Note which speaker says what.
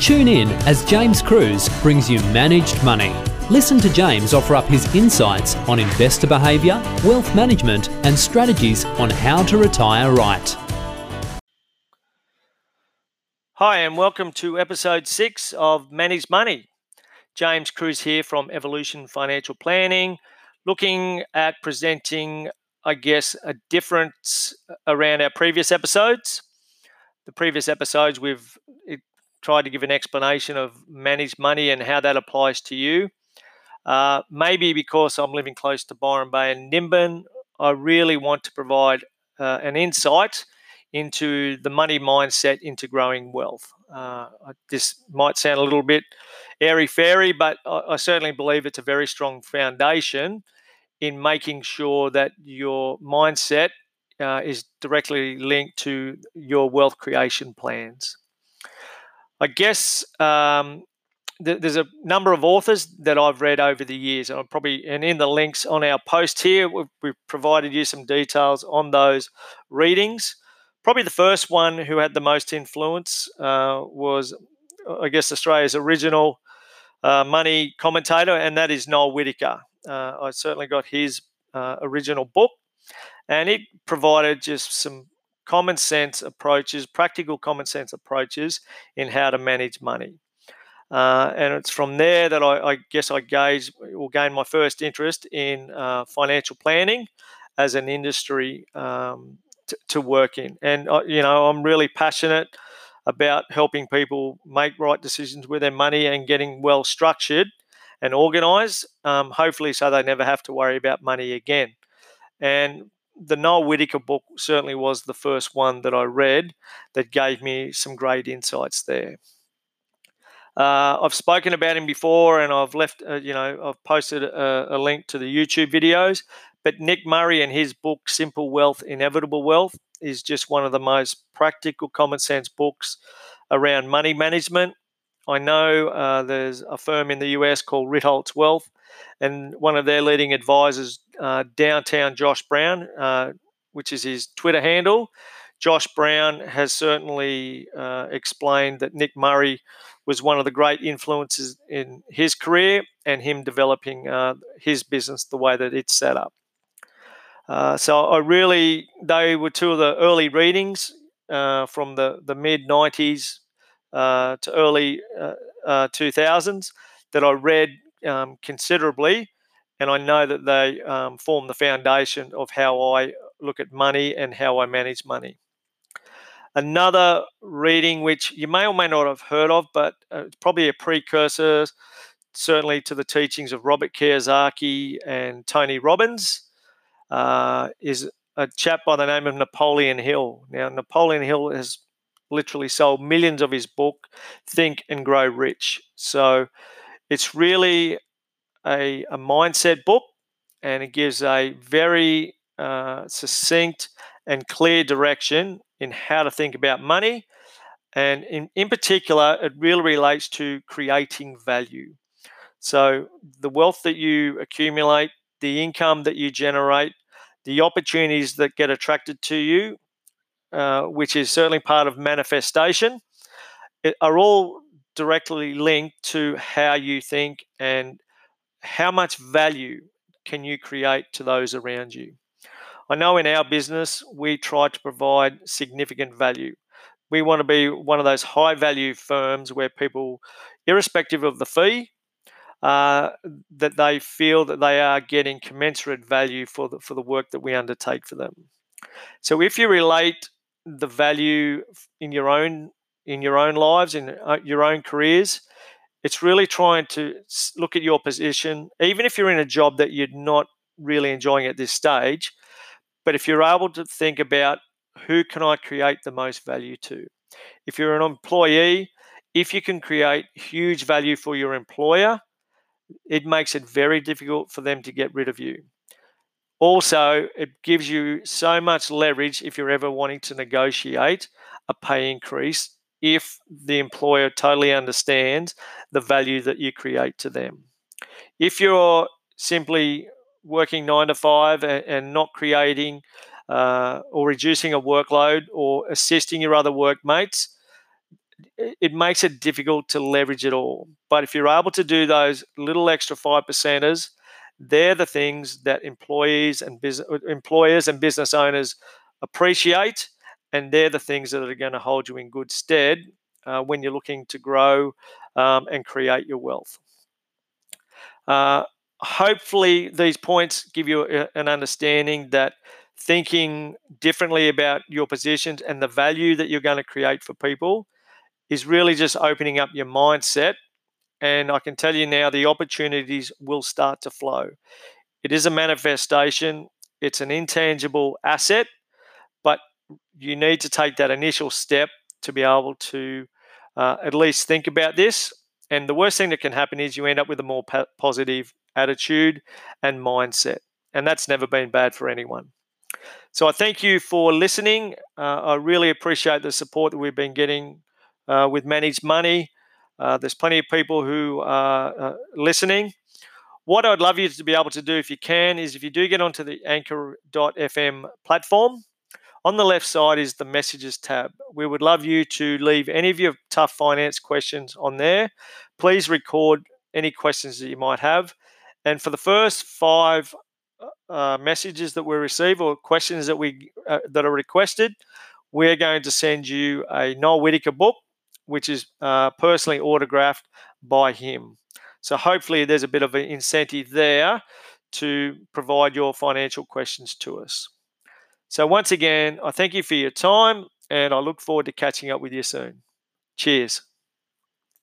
Speaker 1: Tune in as James Cruz brings you managed money. Listen to James offer up his insights on investor behaviour, wealth management, and strategies on how to retire right.
Speaker 2: Hi, and welcome to episode six of Managed Money. James Cruz here from Evolution Financial Planning, looking at presenting, I guess, a difference around our previous episodes. The previous episodes, we've tried to give an explanation of managed money and how that applies to you. Uh, maybe because I'm living close to Byron Bay and Nimbin, I really want to provide uh, an insight into the money mindset into growing wealth. Uh, this might sound a little bit airy fairy, but I, I certainly believe it's a very strong foundation in making sure that your mindset uh, is directly linked to your wealth creation plans. I guess um, th- there's a number of authors that I've read over the years, and i probably and in the links on our post here, we've, we've provided you some details on those readings. Probably the first one who had the most influence uh, was, I guess, Australia's original uh, money commentator, and that is Noel Whittaker. Uh, I certainly got his uh, original book, and it provided just some common sense approaches, practical common sense approaches in how to manage money. Uh, and it's from there that I, I, guess I gauge or gain my first interest in uh, financial planning as an industry um, t- to work in. And uh, you know, I'm really passionate about helping people make right decisions with their money and getting well structured and organized, um, hopefully, so they never have to worry about money again. And the Noel Whittaker book certainly was the first one that I read that gave me some great insights there. Uh, I've spoken about him before, and I've left, uh, you know, I've posted a, a, link to the YouTube videos. But Nick Murray and his book "Simple Wealth, Inevitable Wealth" is just one of the most practical, common sense books around money management. I know uh, there's a firm in the US called Ritholtz Wealth, and one of their leading advisors, uh, Downtown Josh Brown, uh, which is his Twitter handle. Josh Brown has certainly uh, explained that Nick Murray was one of the great influences in his career and him developing uh, his business the way that it's set up. Uh, so I really, they were two of the early readings uh, from the, the mid 90s uh, to early 2000s uh, that I read um, considerably. And I know that they um, form the foundation of how I look at money and how I manage money. Another reading, which you may or may not have heard of, but uh, it's probably a precursor, certainly to the teachings of Robert Kiyosaki and Tony Robbins, uh, is a chap by the name of Napoleon Hill. Now, Napoleon Hill has literally sold millions of his book, Think and Grow Rich. So it's really a, a mindset book and it gives a very uh, succinct and clear direction in how to think about money. And in, in particular, it really relates to creating value. So, the wealth that you accumulate, the income that you generate, the opportunities that get attracted to you, uh, which is certainly part of manifestation, are all directly linked to how you think and how much value can you create to those around you. I know in our business, we try to provide significant value. We want to be one of those high value firms where people, irrespective of the fee, uh, that they feel that they are getting commensurate value for the, for the work that we undertake for them. So if you relate the value in your own in your own lives in uh, your own careers, it's really trying to look at your position, even if you're in a job that you're not really enjoying at this stage, but if you're able to think about who can I create the most value to? If you're an employee, if you can create huge value for your employer, it makes it very difficult for them to get rid of you. Also, it gives you so much leverage if you're ever wanting to negotiate a pay increase if the employer totally understands the value that you create to them. If you're simply working nine to five and, not creating uh, or reducing a workload or assisting your other workmates, it makes it difficult to leverage it all. But if you're able to do those little extra five percenters, they're the things that employees and business employers and business owners appreciate, and they're the things that are going to hold you in good stead uh, when you're looking to grow um, and create your wealth. Uh, hopefully, these points give you a, an understanding that thinking differently about your positions and the value that you're going to create for people is really just opening up your mindset. And I can tell you now, the opportunities will start to flow. It is a manifestation, it's an intangible asset, you need to take that initial step to be able to uh, at least think about this. And the worst thing that can happen is you end up with a more positive attitude and mindset. And that's never been bad for anyone. So I thank you for listening. Uh, I really appreciate the support that we've been getting uh, with Managed Money. Uh, there's plenty of people who are uh, listening. What I'd love you to be able to do, if you can, is if you do get onto the anchor.fm platform, on the left side is the messages tab. We would love you to leave any of your tough finance questions on there. Please record any questions that you might have. And for the first five uh, messages that we receive or questions that we uh, that are requested, we're going to send you a Noel Whittaker book, which is uh, personally autographed by him. So hopefully, there's a bit of an incentive there to provide your financial questions to us. So once again, I thank you for your time, and I look forward to catching up with you soon. Cheers.